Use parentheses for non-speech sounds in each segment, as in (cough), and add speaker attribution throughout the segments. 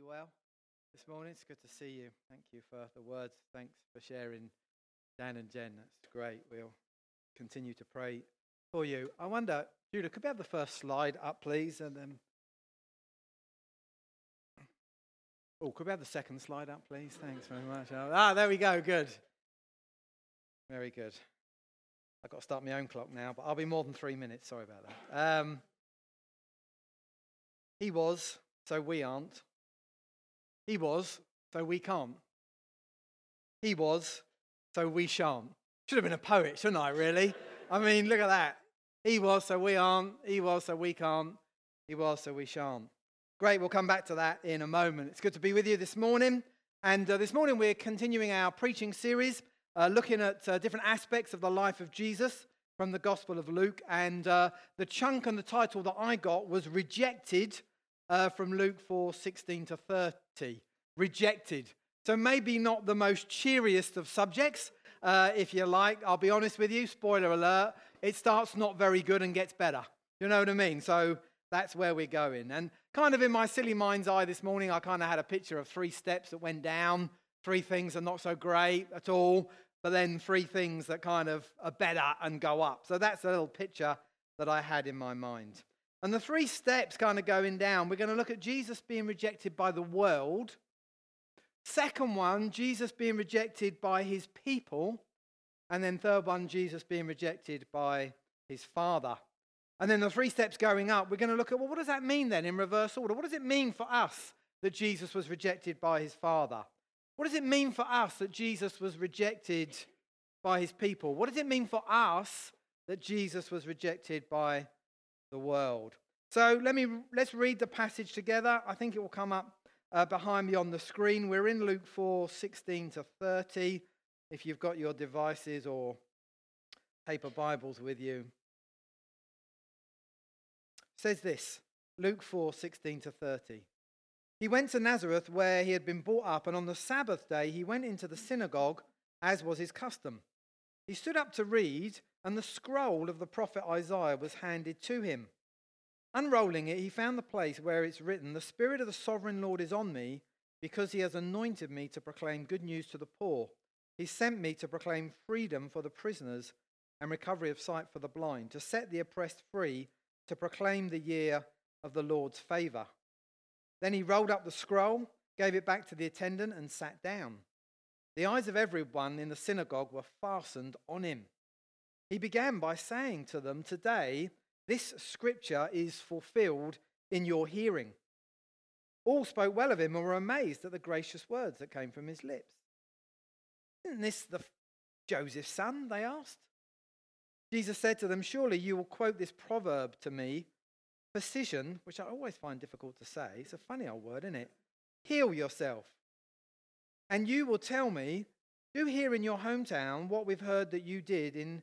Speaker 1: you well this morning? It's good to see you. Thank you for the words. Thanks for sharing, Dan and Jen. That's great. We'll continue to pray for you. I wonder, Judah, could we have the first slide up, please? And then. Oh, could we have the second slide up, please? Thanks very much. Ah, there we go. Good. Very good. I've got to start my own clock now, but I'll be more than three minutes. Sorry about that. Um, he was, so we aren't. He was, so we can't. He was, so we shan't. Should have been a poet, shouldn't I, really? I mean, look at that. He was, so we aren't. He was, so we can't. He was, so we shan't. Great, we'll come back to that in a moment. It's good to be with you this morning. And uh, this morning we're continuing our preaching series, uh, looking at uh, different aspects of the life of Jesus from the Gospel of Luke. And uh, the chunk and the title that I got was Rejected uh, from Luke 4 16 to 30. Rejected. So, maybe not the most cheeriest of subjects, uh, if you like. I'll be honest with you, spoiler alert, it starts not very good and gets better. You know what I mean? So, that's where we're going. And kind of in my silly mind's eye this morning, I kind of had a picture of three steps that went down, three things are not so great at all, but then three things that kind of are better and go up. So that's a little picture that I had in my mind. And the three steps kind of going down, we're going to look at Jesus being rejected by the world. Second one, Jesus being rejected by his people. And then third one, Jesus being rejected by his father. And then the three steps going up, we're going to look at well, what does that mean then in reverse order? What does it mean for us that Jesus was rejected by his father? What does it mean for us that Jesus was rejected by his people? What does it mean for us that Jesus was rejected by the world. So let me let's read the passage together. I think it will come up uh, behind me on the screen. We're in Luke 4, 16 to 30. If you've got your devices or paper Bibles with you. It says this Luke 4, 16 to 30. He went to Nazareth where he had been brought up, and on the Sabbath day he went into the synagogue as was his custom. He stood up to read, and the scroll of the prophet Isaiah was handed to him. Unrolling it, he found the place where it's written, The Spirit of the sovereign Lord is on me, because he has anointed me to proclaim good news to the poor. He sent me to proclaim freedom for the prisoners and recovery of sight for the blind, to set the oppressed free, to proclaim the year of the Lord's favor. Then he rolled up the scroll, gave it back to the attendant, and sat down. The eyes of everyone in the synagogue were fastened on him. He began by saying to them, Today, this scripture is fulfilled in your hearing. All spoke well of him and were amazed at the gracious words that came from his lips. Isn't this the Joseph's son? They asked. Jesus said to them, Surely you will quote this proverb to me Physician, which I always find difficult to say, it's a funny old word, isn't it? Heal yourself. And you will tell me, do here in your hometown what we've heard that you did in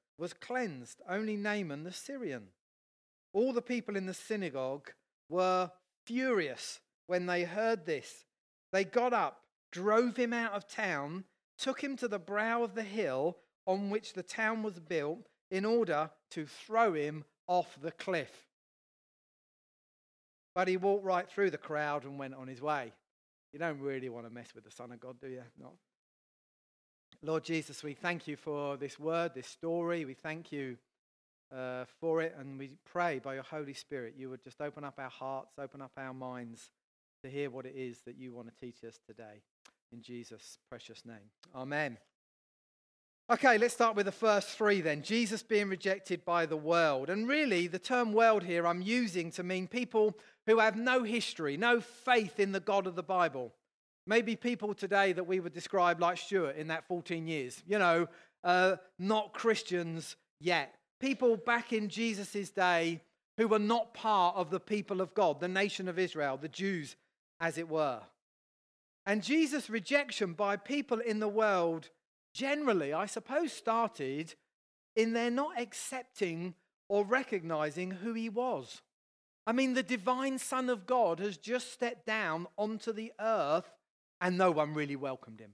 Speaker 1: was cleansed, only Naaman the Syrian. All the people in the synagogue were furious when they heard this. They got up, drove him out of town, took him to the brow of the hill on which the town was built in order to throw him off the cliff. But he walked right through the crowd and went on his way. You don't really want to mess with the Son of God, do you? Not. Lord Jesus, we thank you for this word, this story. We thank you uh, for it, and we pray by your Holy Spirit you would just open up our hearts, open up our minds to hear what it is that you want to teach us today. In Jesus' precious name. Amen. Okay, let's start with the first three then. Jesus being rejected by the world. And really, the term world here I'm using to mean people who have no history, no faith in the God of the Bible. Maybe people today that we would describe like Stuart in that 14 years, you know, uh, not Christians yet. People back in Jesus' day who were not part of the people of God, the nation of Israel, the Jews, as it were. And Jesus' rejection by people in the world generally, I suppose, started in their not accepting or recognizing who he was. I mean, the divine Son of God has just stepped down onto the earth and no one really welcomed him.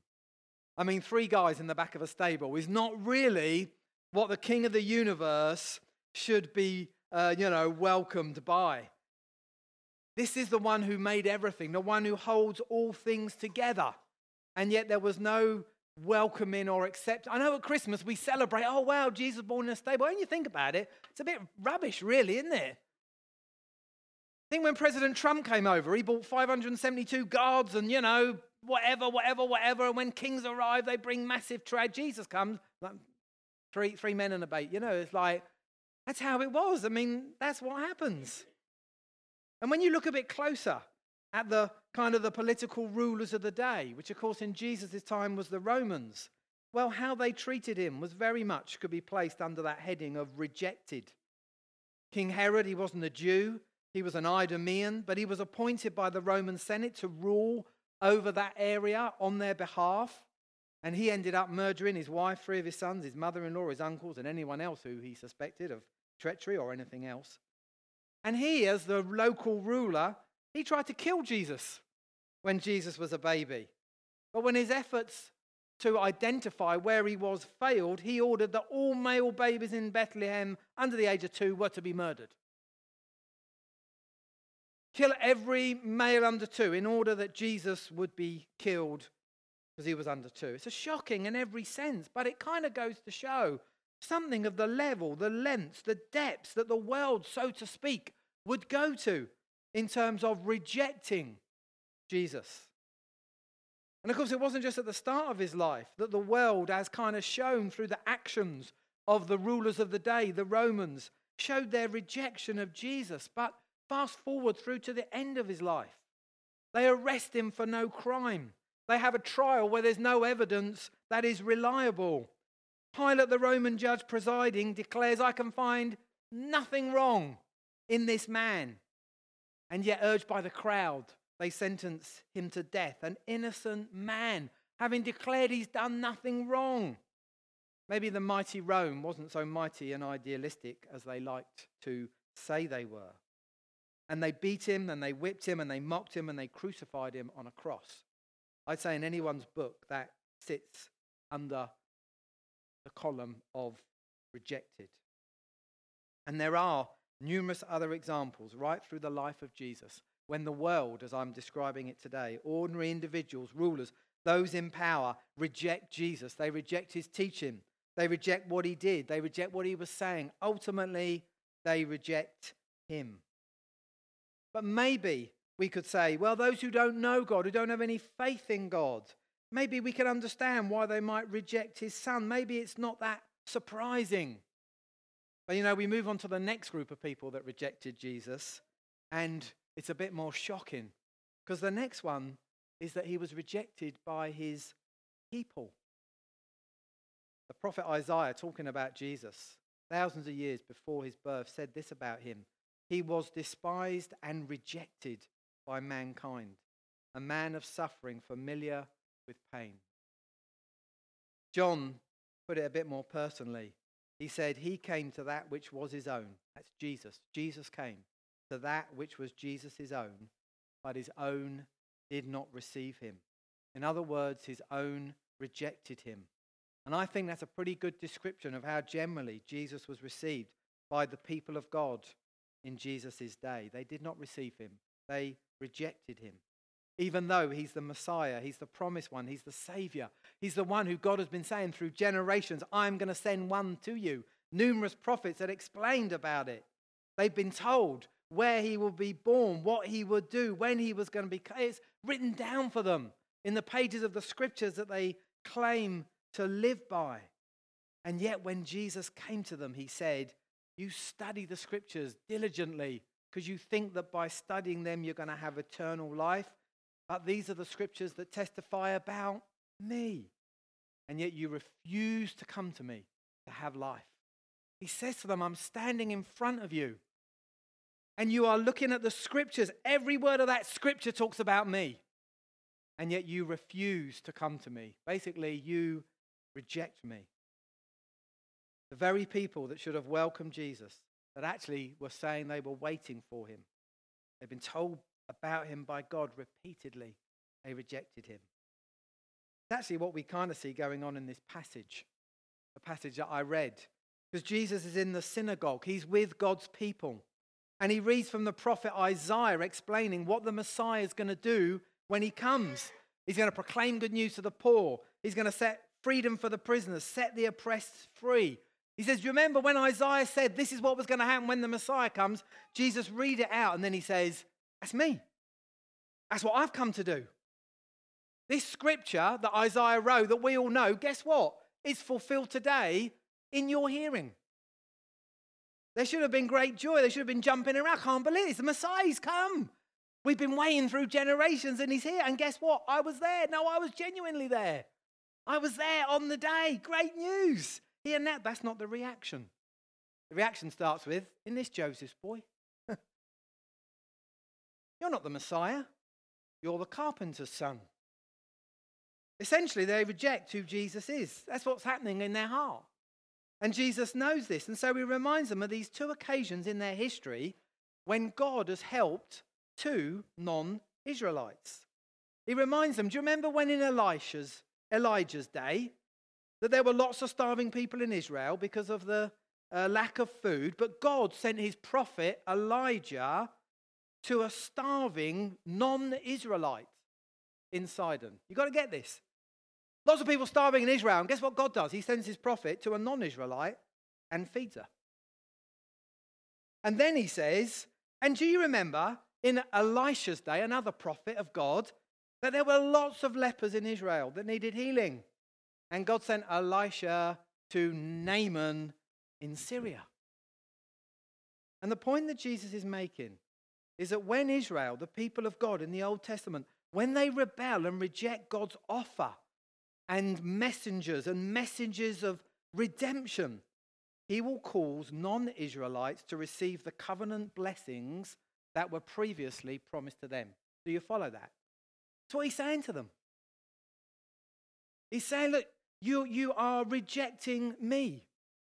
Speaker 1: I mean, three guys in the back of a stable is not really what the King of the universe should be, uh, you know, welcomed by. This is the one who made everything, the one who holds all things together. And yet there was no welcoming or accept. I know at Christmas we celebrate, oh wow, Jesus born in a stable. When you think about it, it's a bit rubbish, really, isn't it? I think when President Trump came over, he bought 572 guards and, you know, whatever, whatever, whatever. And when kings arrive, they bring massive trade. Jesus comes, like three, three men and a bait. You know, it's like, that's how it was. I mean, that's what happens. And when you look a bit closer at the kind of the political rulers of the day, which of course in Jesus' time was the Romans, well, how they treated him was very much could be placed under that heading of rejected. King Herod, he wasn't a Jew, he was an Idumean, but he was appointed by the Roman Senate to rule over that area on their behalf. And he ended up murdering his wife, three of his sons, his mother in law, his uncles, and anyone else who he suspected of treachery or anything else. And he, as the local ruler, he tried to kill Jesus when Jesus was a baby. But when his efforts to identify where he was failed, he ordered that all male babies in Bethlehem under the age of two were to be murdered. Kill every male under two in order that Jesus would be killed because he was under two. It's a shocking in every sense, but it kind of goes to show something of the level, the lengths, the depths that the world, so to speak, would go to in terms of rejecting Jesus. And of course, it wasn't just at the start of his life that the world, as kind of shown through the actions of the rulers of the day, the Romans, showed their rejection of Jesus. But fast forward through to the end of his life, they arrest him for no crime. They have a trial where there's no evidence that is reliable. Pilate, the Roman judge presiding, declares, I can find nothing wrong in this man. And yet, urged by the crowd, they sentence him to death, an innocent man, having declared he's done nothing wrong. Maybe the mighty Rome wasn't so mighty and idealistic as they liked to say they were. And they beat him, and they whipped him, and they mocked him, and they crucified him on a cross. I'd say in anyone's book that sits under the column of rejected. And there are numerous other examples right through the life of Jesus when the world, as I'm describing it today, ordinary individuals, rulers, those in power, reject Jesus. They reject his teaching. They reject what he did. They reject what he was saying. Ultimately, they reject him. But maybe we could say, well, those who don't know God, who don't have any faith in God, maybe we can understand why they might reject his son. Maybe it's not that surprising. But you know, we move on to the next group of people that rejected Jesus, and it's a bit more shocking because the next one is that he was rejected by his people. The prophet Isaiah, talking about Jesus, thousands of years before his birth, said this about him He was despised and rejected by mankind, a man of suffering, familiar with pain. John put it a bit more personally. He said, He came to that which was his own. That's Jesus. Jesus came to that which was Jesus' own, but his own did not receive him. In other words, his own rejected him. And I think that's a pretty good description of how generally Jesus was received by the people of God in Jesus' day. They did not receive him, they rejected him. Even though he's the Messiah, he's the promised one, he's the Savior, he's the one who God has been saying through generations, I'm going to send one to you. Numerous prophets had explained about it. They've been told where he will be born, what he would do, when he was going to be. It's written down for them in the pages of the scriptures that they claim to live by. And yet, when Jesus came to them, he said, You study the scriptures diligently because you think that by studying them you're going to have eternal life. But these are the scriptures that testify about me. And yet you refuse to come to me to have life. He says to them, I'm standing in front of you and you are looking at the scriptures, every word of that scripture talks about me. and yet you refuse to come to me. Basically, you reject me. The very people that should have welcomed Jesus, that actually were saying they were waiting for him, they've been told about him by God repeatedly, they rejected him. It's actually what we kind of see going on in this passage, the passage that I read. Because Jesus is in the synagogue, he's with God's people. And he reads from the prophet Isaiah explaining what the Messiah is going to do when he comes. He's going to proclaim good news to the poor, he's going to set freedom for the prisoners, set the oppressed free. He says, Remember when Isaiah said this is what was going to happen when the Messiah comes? Jesus read it out, and then he says, That's me. That's what I've come to do. This scripture that Isaiah wrote, that we all know, guess what? It's fulfilled today in your hearing. There should have been great joy. They should have been jumping around. I can't believe it. The Messiah's come. We've been waiting through generations and he's here. And guess what? I was there. No, I was genuinely there. I was there on the day. Great news. Here and that. That's not the reaction. The reaction starts with, in this Joseph's boy. (laughs) You're not the Messiah. You're the carpenter's son. Essentially, they reject who Jesus is. That's what's happening in their heart. And Jesus knows this. And so he reminds them of these two occasions in their history when God has helped two non Israelites. He reminds them, do you remember when in Elisha's, Elijah's day that there were lots of starving people in Israel because of the uh, lack of food? But God sent his prophet Elijah to a starving non Israelite in Sidon. You've got to get this. Lots of people starving in Israel. And guess what God does? He sends his prophet to a non Israelite and feeds her. And then he says, and do you remember in Elisha's day, another prophet of God, that there were lots of lepers in Israel that needed healing? And God sent Elisha to Naaman in Syria. And the point that Jesus is making is that when Israel, the people of God in the Old Testament, when they rebel and reject God's offer and messengers and messengers of redemption. He will cause non Israelites to receive the covenant blessings that were previously promised to them. Do you follow that? That's what he's saying to them. He's saying, Look, you, you are rejecting me,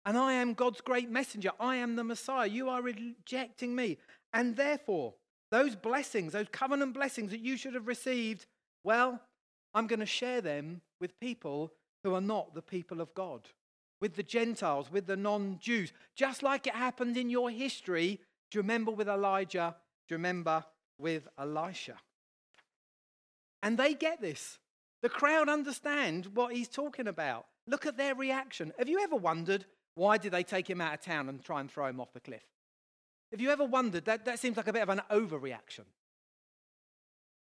Speaker 1: and I am God's great messenger. I am the Messiah. You are rejecting me. And therefore, those blessings, those covenant blessings that you should have received, well, I'm going to share them with people who are not the people of God, with the Gentiles, with the non Jews, just like it happened in your history. Do you remember with Elijah? Do you remember with Elisha? And they get this. The crowd understand what he's talking about. Look at their reaction. Have you ever wondered why did they take him out of town and try and throw him off the cliff? Have you ever wondered that that seems like a bit of an overreaction?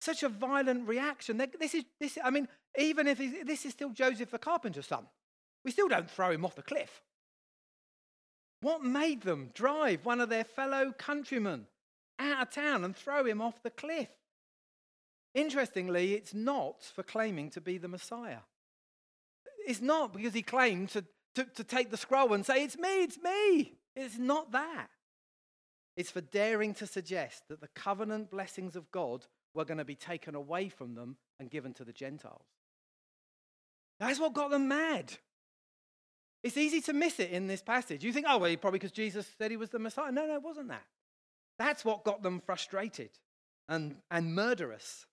Speaker 1: Such a violent reaction. This is, this, I mean, even if this is still Joseph the carpenter's son, we still don't throw him off the cliff. What made them drive one of their fellow countrymen out of town and throw him off the cliff? Interestingly, it's not for claiming to be the Messiah. It's not because he claimed to, to, to take the scroll and say, It's me, it's me. It's not that. It's for daring to suggest that the covenant blessings of God were going to be taken away from them and given to the Gentiles. That's what got them mad. It's easy to miss it in this passage. You think, oh, well, probably because Jesus said he was the Messiah. No, no, it wasn't that. That's what got them frustrated and, and murderous.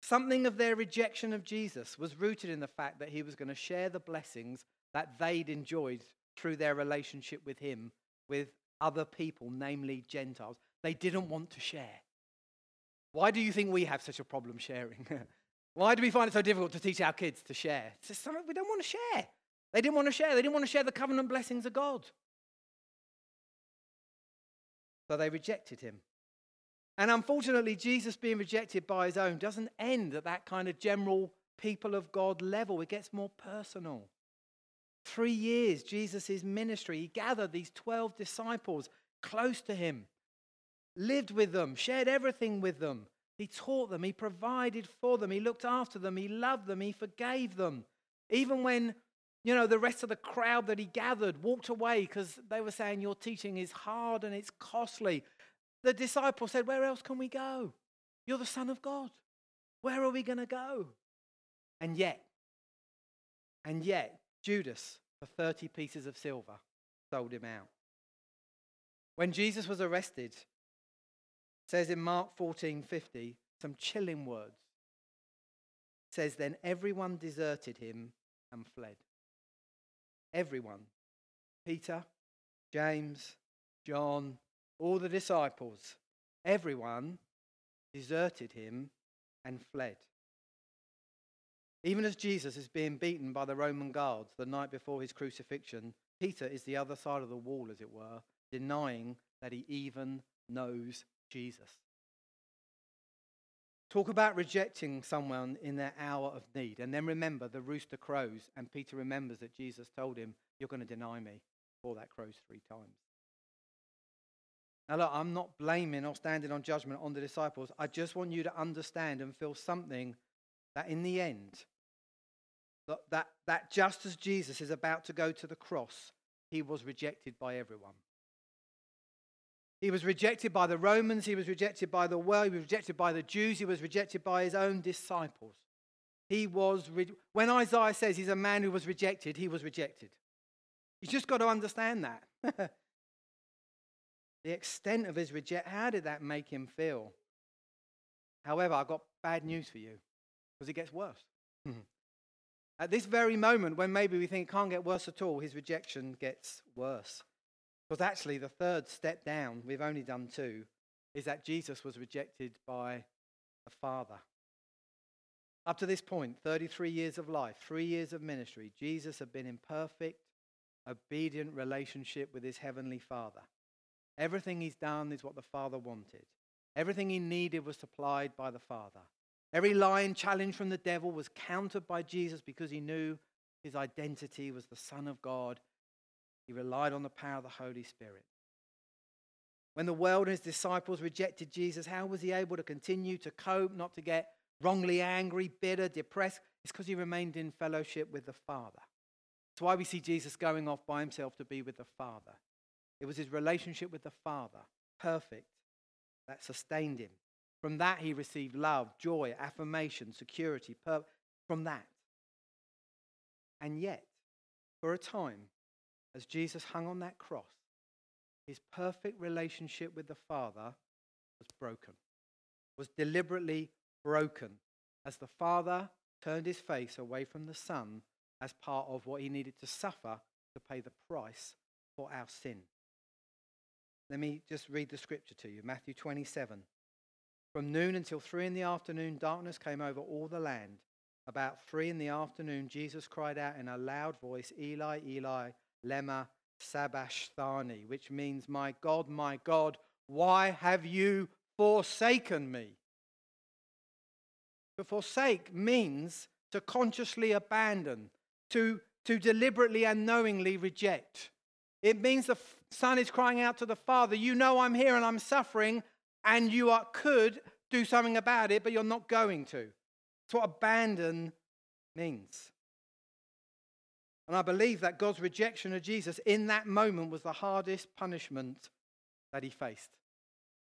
Speaker 1: Something of their rejection of Jesus was rooted in the fact that he was going to share the blessings that they'd enjoyed through their relationship with him with other people, namely Gentiles. They didn't want to share. Why do you think we have such a problem sharing? (laughs) Why do we find it so difficult to teach our kids to share? It's just something we don't want to share. They didn't want to share. They didn't want to share the covenant blessings of God. So they rejected him. And unfortunately, Jesus being rejected by his own doesn't end at that kind of general people of God level. It gets more personal. Three years, Jesus' ministry, he gathered these 12 disciples close to him lived with them, shared everything with them. He taught them, he provided for them, he looked after them, he loved them, he forgave them. Even when, you know, the rest of the crowd that he gathered walked away because they were saying, Your teaching is hard and it's costly. The disciples said, Where else can we go? You're the Son of God. Where are we going to go? And yet, and yet, Judas, for 30 pieces of silver, sold him out. When Jesus was arrested, says in Mark 14:50 some chilling words. It says then everyone deserted him and fled. Everyone. Peter, James, John, all the disciples, everyone deserted him and fled. Even as Jesus is being beaten by the Roman guards the night before his crucifixion, Peter is the other side of the wall, as it were, denying that he even knows Jesus. Talk about rejecting someone in their hour of need. And then remember the rooster crows, and Peter remembers that Jesus told him, You're going to deny me before that crows three times. Now, look, I'm not blaming or standing on judgment on the disciples. I just want you to understand and feel something that in the end, that, that, that just as Jesus is about to go to the cross, he was rejected by everyone. He was rejected by the Romans, he was rejected by the world, he was rejected by the Jews, he was rejected by his own disciples. He was, re- when Isaiah says he's a man who was rejected, he was rejected. You've just got to understand that. (laughs) the extent of his rejection, how did that make him feel? However, I've got bad news for you because it gets worse. Mm-hmm. at this very moment, when maybe we think it can't get worse at all, his rejection gets worse. Because actually, the third step down, we've only done two, is that Jesus was rejected by the Father. Up to this point, 33 years of life, three years of ministry, Jesus had been in perfect, obedient relationship with his heavenly Father. Everything he's done is what the Father wanted. Everything he needed was supplied by the Father. Every lie and challenge from the devil was countered by Jesus because he knew his identity was the Son of God he relied on the power of the Holy Spirit. When the world and his disciples rejected Jesus, how was he able to continue to cope, not to get wrongly angry, bitter, depressed? It's because he remained in fellowship with the Father. That's why we see Jesus going off by himself to be with the Father. It was his relationship with the Father, perfect, that sustained him. From that, he received love, joy, affirmation, security, pur- from that. And yet, for a time, as Jesus hung on that cross, his perfect relationship with the Father was broken, was deliberately broken as the Father turned his face away from the Son as part of what he needed to suffer to pay the price for our sin. Let me just read the scripture to you Matthew 27. From noon until three in the afternoon, darkness came over all the land. About three in the afternoon, Jesus cried out in a loud voice, Eli, Eli, Lema Sabachthani, which means, My God, my God, why have you forsaken me? To forsake means to consciously abandon, to, to deliberately and knowingly reject. It means the son is crying out to the father, You know I'm here and I'm suffering, and you are, could do something about it, but you're not going to. That's what abandon means. And I believe that God's rejection of Jesus in that moment was the hardest punishment that he faced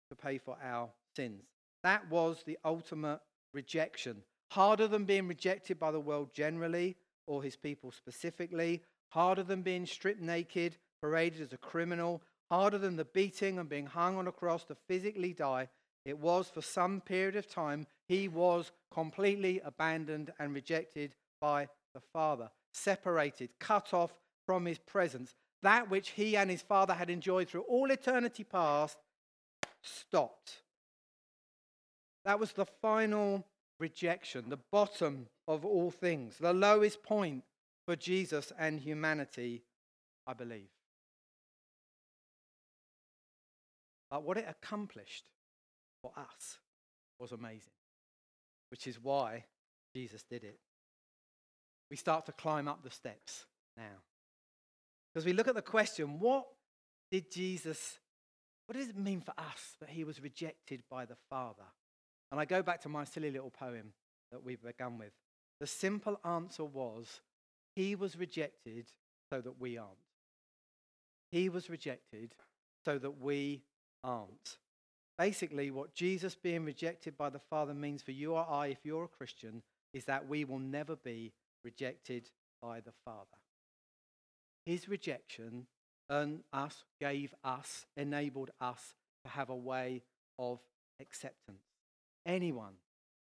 Speaker 1: to pay for our sins. That was the ultimate rejection. Harder than being rejected by the world generally or his people specifically, harder than being stripped naked, paraded as a criminal, harder than the beating and being hung on a cross to physically die. It was for some period of time, he was completely abandoned and rejected by the Father separated, cut off from his presence. That which he and his father had enjoyed through all eternity past stopped. That was the final rejection, the bottom of all things, the lowest point for Jesus and humanity, I believe. But what it accomplished for us was amazing, which is why Jesus did it we start to climb up the steps now. Because we look at the question what did Jesus, what does it mean for us that he was rejected by the Father? And I go back to my silly little poem that we've begun with. The simple answer was he was rejected so that we aren't. He was rejected so that we aren't. Basically, what Jesus being rejected by the Father means for you or I, if you're a Christian, is that we will never be rejected by the Father. His rejection earned us, gave us, enabled us to have a way of acceptance. Anyone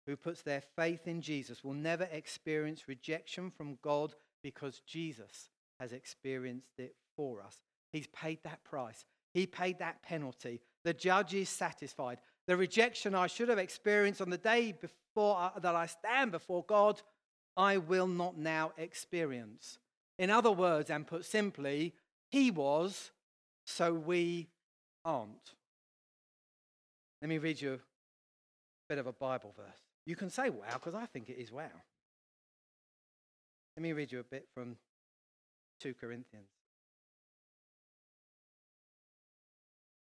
Speaker 1: who puts their faith in Jesus will never experience rejection from God because Jesus has experienced it for us. He's paid that price, He paid that penalty. The judge is satisfied. The rejection I should have experienced on the day before I, uh, that I stand before God, I will not now experience. In other words, and put simply, He was, so we aren't. Let me read you a bit of a Bible verse. You can say wow, because I think it is wow. Let me read you a bit from 2 Corinthians.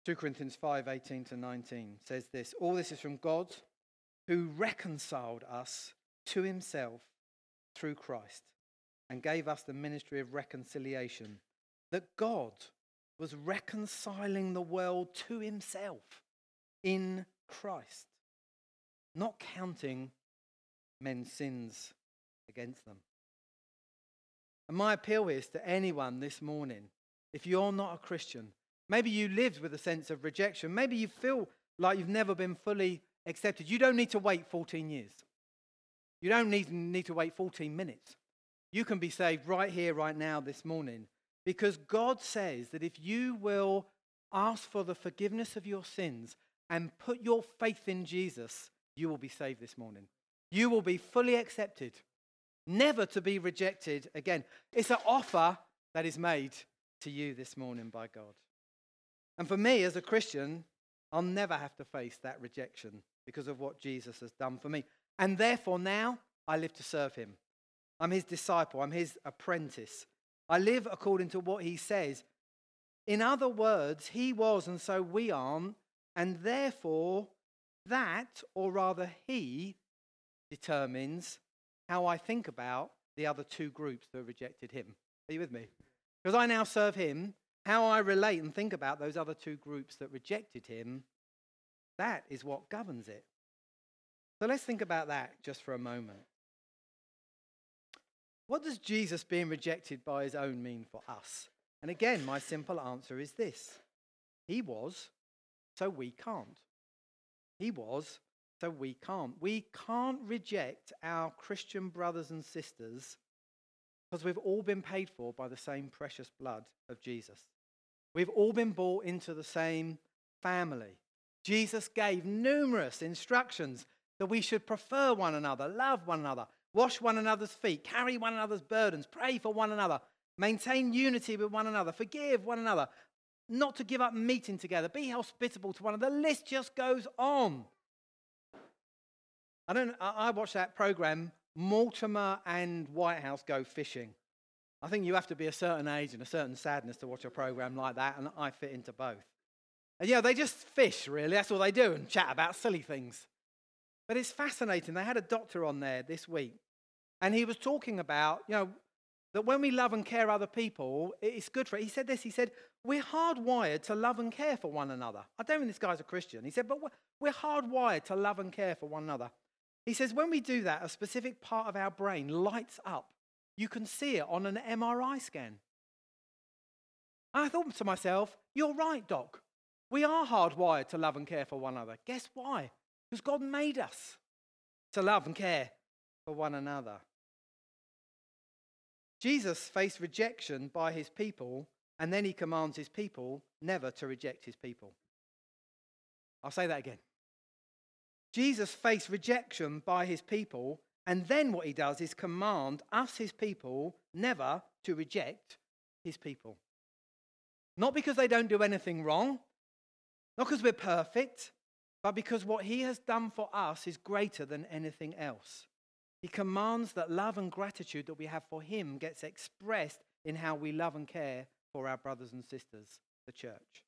Speaker 1: 2 Corinthians 5 18 to 19 says this All this is from God who reconciled us to himself through Christ and gave us the ministry of reconciliation. That God was reconciling the world to himself in Christ, not counting men's sins against them. And my appeal is to anyone this morning if you're not a Christian, maybe you lived with a sense of rejection, maybe you feel like you've never been fully accepted, you don't need to wait 14 years. You don't need, need to wait 14 minutes. You can be saved right here, right now, this morning. Because God says that if you will ask for the forgiveness of your sins and put your faith in Jesus, you will be saved this morning. You will be fully accepted, never to be rejected again. It's an offer that is made to you this morning by God. And for me as a Christian, I'll never have to face that rejection because of what Jesus has done for me. And therefore, now I live to serve him. I'm his disciple, I'm his apprentice. I live according to what he says. In other words, he was, and so we aren't, and therefore, that, or rather, he determines how I think about the other two groups that rejected him. Are you with me? Because I now serve him, how I relate and think about those other two groups that rejected him, that is what governs it. So let's think about that just for a moment. What does Jesus being rejected by his own mean for us? And again, my simple answer is this He was, so we can't. He was, so we can't. We can't reject our Christian brothers and sisters because we've all been paid for by the same precious blood of Jesus. We've all been brought into the same family. Jesus gave numerous instructions that we should prefer one another, love one another, wash one another's feet, carry one another's burdens, pray for one another, maintain unity with one another, forgive one another, not to give up meeting together, be hospitable to one another. The list just goes on. I don't. I watched that program. Mortimer and Whitehouse go fishing. I think you have to be a certain age and a certain sadness to watch a program like that, and I fit into both. And yeah, they just fish, really. That's all they do, and chat about silly things. But it's fascinating. They had a doctor on there this week, and he was talking about, you know, that when we love and care other people, it's good for it. He said this, he said, we're hardwired to love and care for one another. I don't think this guy's a Christian. He said, but we're hardwired to love and care for one another. He says, when we do that, a specific part of our brain lights up. You can see it on an MRI scan. I thought to myself, you're right, Doc. We are hardwired to love and care for one another. Guess why? Because God made us to love and care for one another. Jesus faced rejection by his people, and then he commands his people never to reject his people. I'll say that again. Jesus faced rejection by his people, and then what he does is command us, his people, never to reject his people. Not because they don't do anything wrong, not because we're perfect, but because what he has done for us is greater than anything else. He commands that love and gratitude that we have for him gets expressed in how we love and care for our brothers and sisters, the church.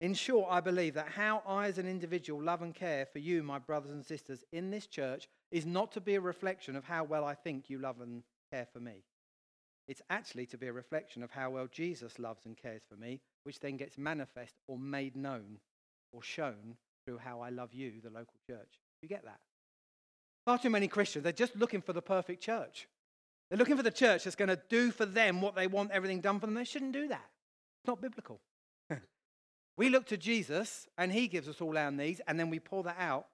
Speaker 1: In short, I believe that how I, as an individual, love and care for you, my brothers and sisters, in this church is not to be a reflection of how well I think you love and care for me. It's actually to be a reflection of how well Jesus loves and cares for me, which then gets manifest or made known or shown through how I love you, the local church. You get that? Far too many Christians, they're just looking for the perfect church. They're looking for the church that's going to do for them what they want everything done for them. They shouldn't do that. It's not biblical. We look to Jesus, and he gives us all our needs, and then we pour that out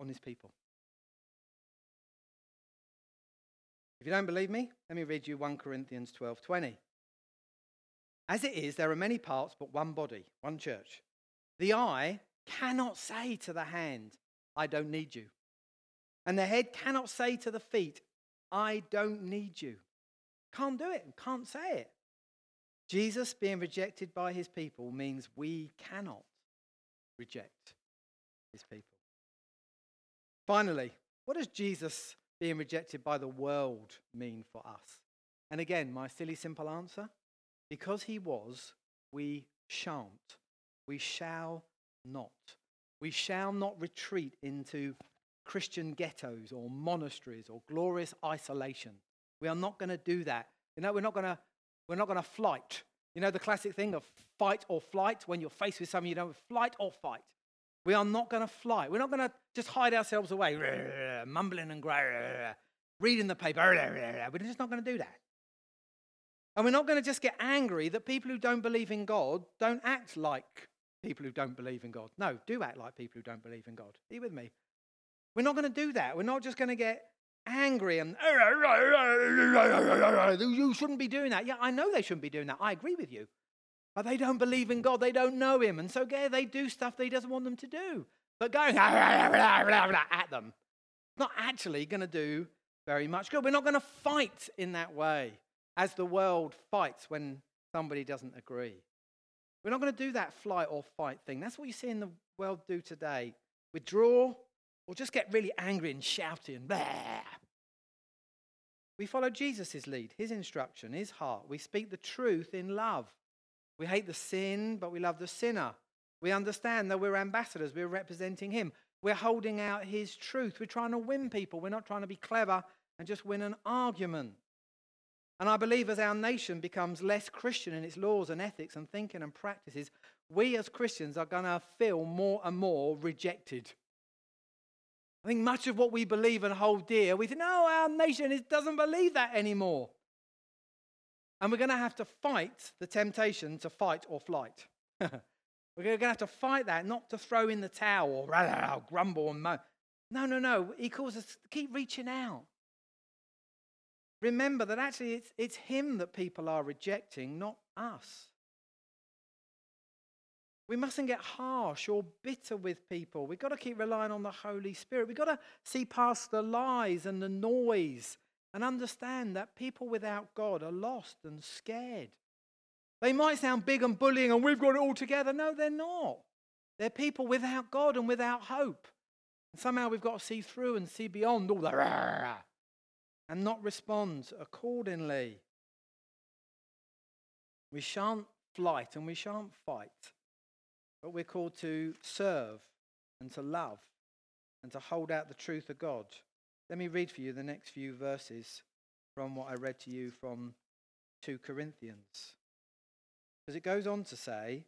Speaker 1: on his people. If you don't believe me, let me read you 1 Corinthians 12 20. As it is, there are many parts, but one body, one church. The eye cannot say to the hand, I don't need you. And the head cannot say to the feet, I don't need you. Can't do it, can't say it. Jesus being rejected by his people means we cannot reject his people. Finally, what does Jesus being rejected by the world mean for us? And again, my silly simple answer because he was, we shan't. We shall not. We shall not retreat into Christian ghettos or monasteries or glorious isolation. We are not going to do that. You know, we're not going to we're not going to flight. You know the classic thing of fight or flight when you're faced with something you don't flight or fight. We are not going to fly. We're not going to just hide ourselves away, (laughs) mumbling and (laughs) reading the paper. (laughs) We're just not going to do that. And we're not going to just get angry that people who don't believe in God don't act like people who don't believe in God. No, do act like people who don't believe in God. You with me? We're not going to do that. We're not just going to get angry and you shouldn't be doing that. Yeah, I know they shouldn't be doing that. I agree with you. But they don't believe in God. They don't know Him. And so they do stuff that He doesn't want them to do. But going at them, not actually going to do very much good. We're not going to fight in that way as the world fights when somebody doesn't agree. We're not going to do that flight or fight thing. That's what you see in the world do today. Withdraw or just get really angry and shouty and. We follow Jesus' lead, his instruction, his heart. We speak the truth in love. We hate the sin, but we love the sinner. We understand that we're ambassadors, we're representing him. We're holding out his truth. We're trying to win people. We're not trying to be clever and just win an argument. And I believe as our nation becomes less Christian in its laws and ethics and thinking and practices, we as Christians are going to feel more and more rejected. I think much of what we believe and hold dear, we think, no, our nation doesn't believe that anymore. And we're going to have to fight the temptation to fight or flight. (laughs) we're going to have to fight that, not to throw in the towel or, or grumble and moan. No, no, no. He calls us to keep reaching out. Remember that actually it's, it's him that people are rejecting, not us. We mustn't get harsh or bitter with people. We've got to keep relying on the Holy Spirit. We've got to see past the lies and the noise and understand that people without God are lost and scared. They might sound big and bullying and we've got it all together. No, they're not. They're people without God and without hope. And somehow we've got to see through and see beyond all the rah, rah, and not respond accordingly. We shan't flight and we shan't fight. But we're called to serve and to love and to hold out the truth of God. Let me read for you the next few verses from what I read to you from 2 Corinthians. Because it goes on to say,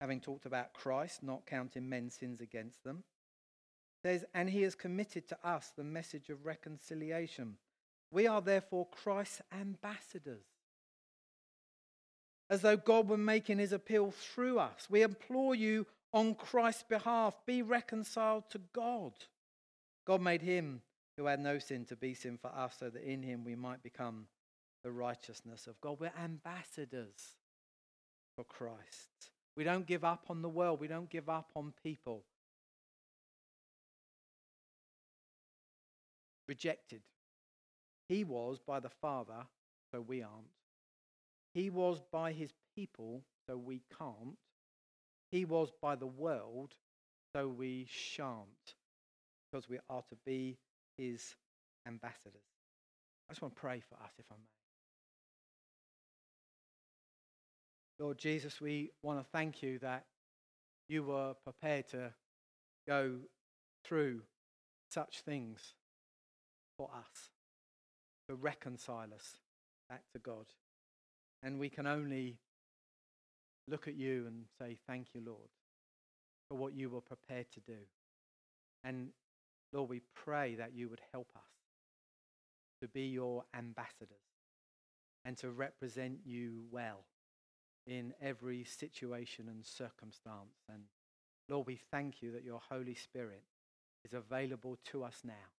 Speaker 1: having talked about Christ not counting men's sins against them, says, And he has committed to us the message of reconciliation. We are therefore Christ's ambassadors as though God were making his appeal through us. We implore you on Christ's behalf be reconciled to God. God made him who had no sin to be sin for us, so that in him we might become the righteousness of God. We're ambassadors for Christ. We don't give up on the world, we don't give up on people. Rejected. He was by the Father, so we aren't. He was by his people, so we can't. He was by the world, so we shan't, because we are to be his ambassadors. I just want to pray for us, if I may. Lord Jesus, we want to thank you that you were prepared to go through such things for us, to reconcile us back to God. And we can only look at you and say, Thank you, Lord, for what you were prepared to do. And Lord, we pray that you would help us to be your ambassadors and to represent you well in every situation and circumstance. And Lord, we thank you that your Holy Spirit is available to us now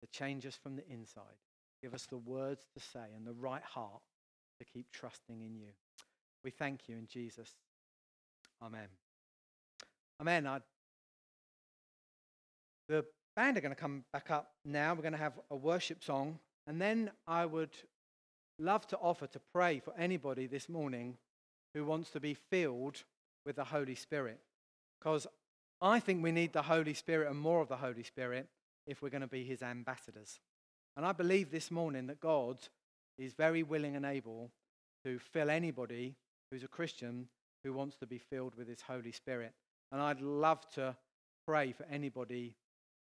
Speaker 1: to change us from the inside. Give us the words to say and the right heart to keep trusting in you. We thank you in Jesus. Amen. Amen. I, the band are going to come back up now. We're going to have a worship song. And then I would love to offer to pray for anybody this morning who wants to be filled with the Holy Spirit. Because I think we need the Holy Spirit and more of the Holy Spirit if we're going to be his ambassadors. And I believe this morning that God is very willing and able to fill anybody who's a Christian who wants to be filled with his Holy Spirit. And I'd love to pray for anybody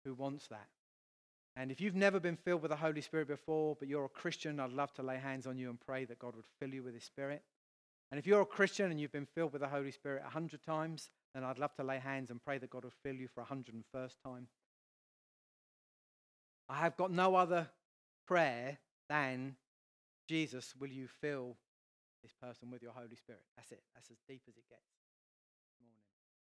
Speaker 1: who wants that. And if you've never been filled with the Holy Spirit before, but you're a Christian, I'd love to lay hands on you and pray that God would fill you with his Spirit. And if you're a Christian and you've been filled with the Holy Spirit a hundred times, then I'd love to lay hands and pray that God would fill you for a hundred and first time. I have got no other prayer than Jesus, will you fill this person with your Holy Spirit? That's it. That's as deep as it gets.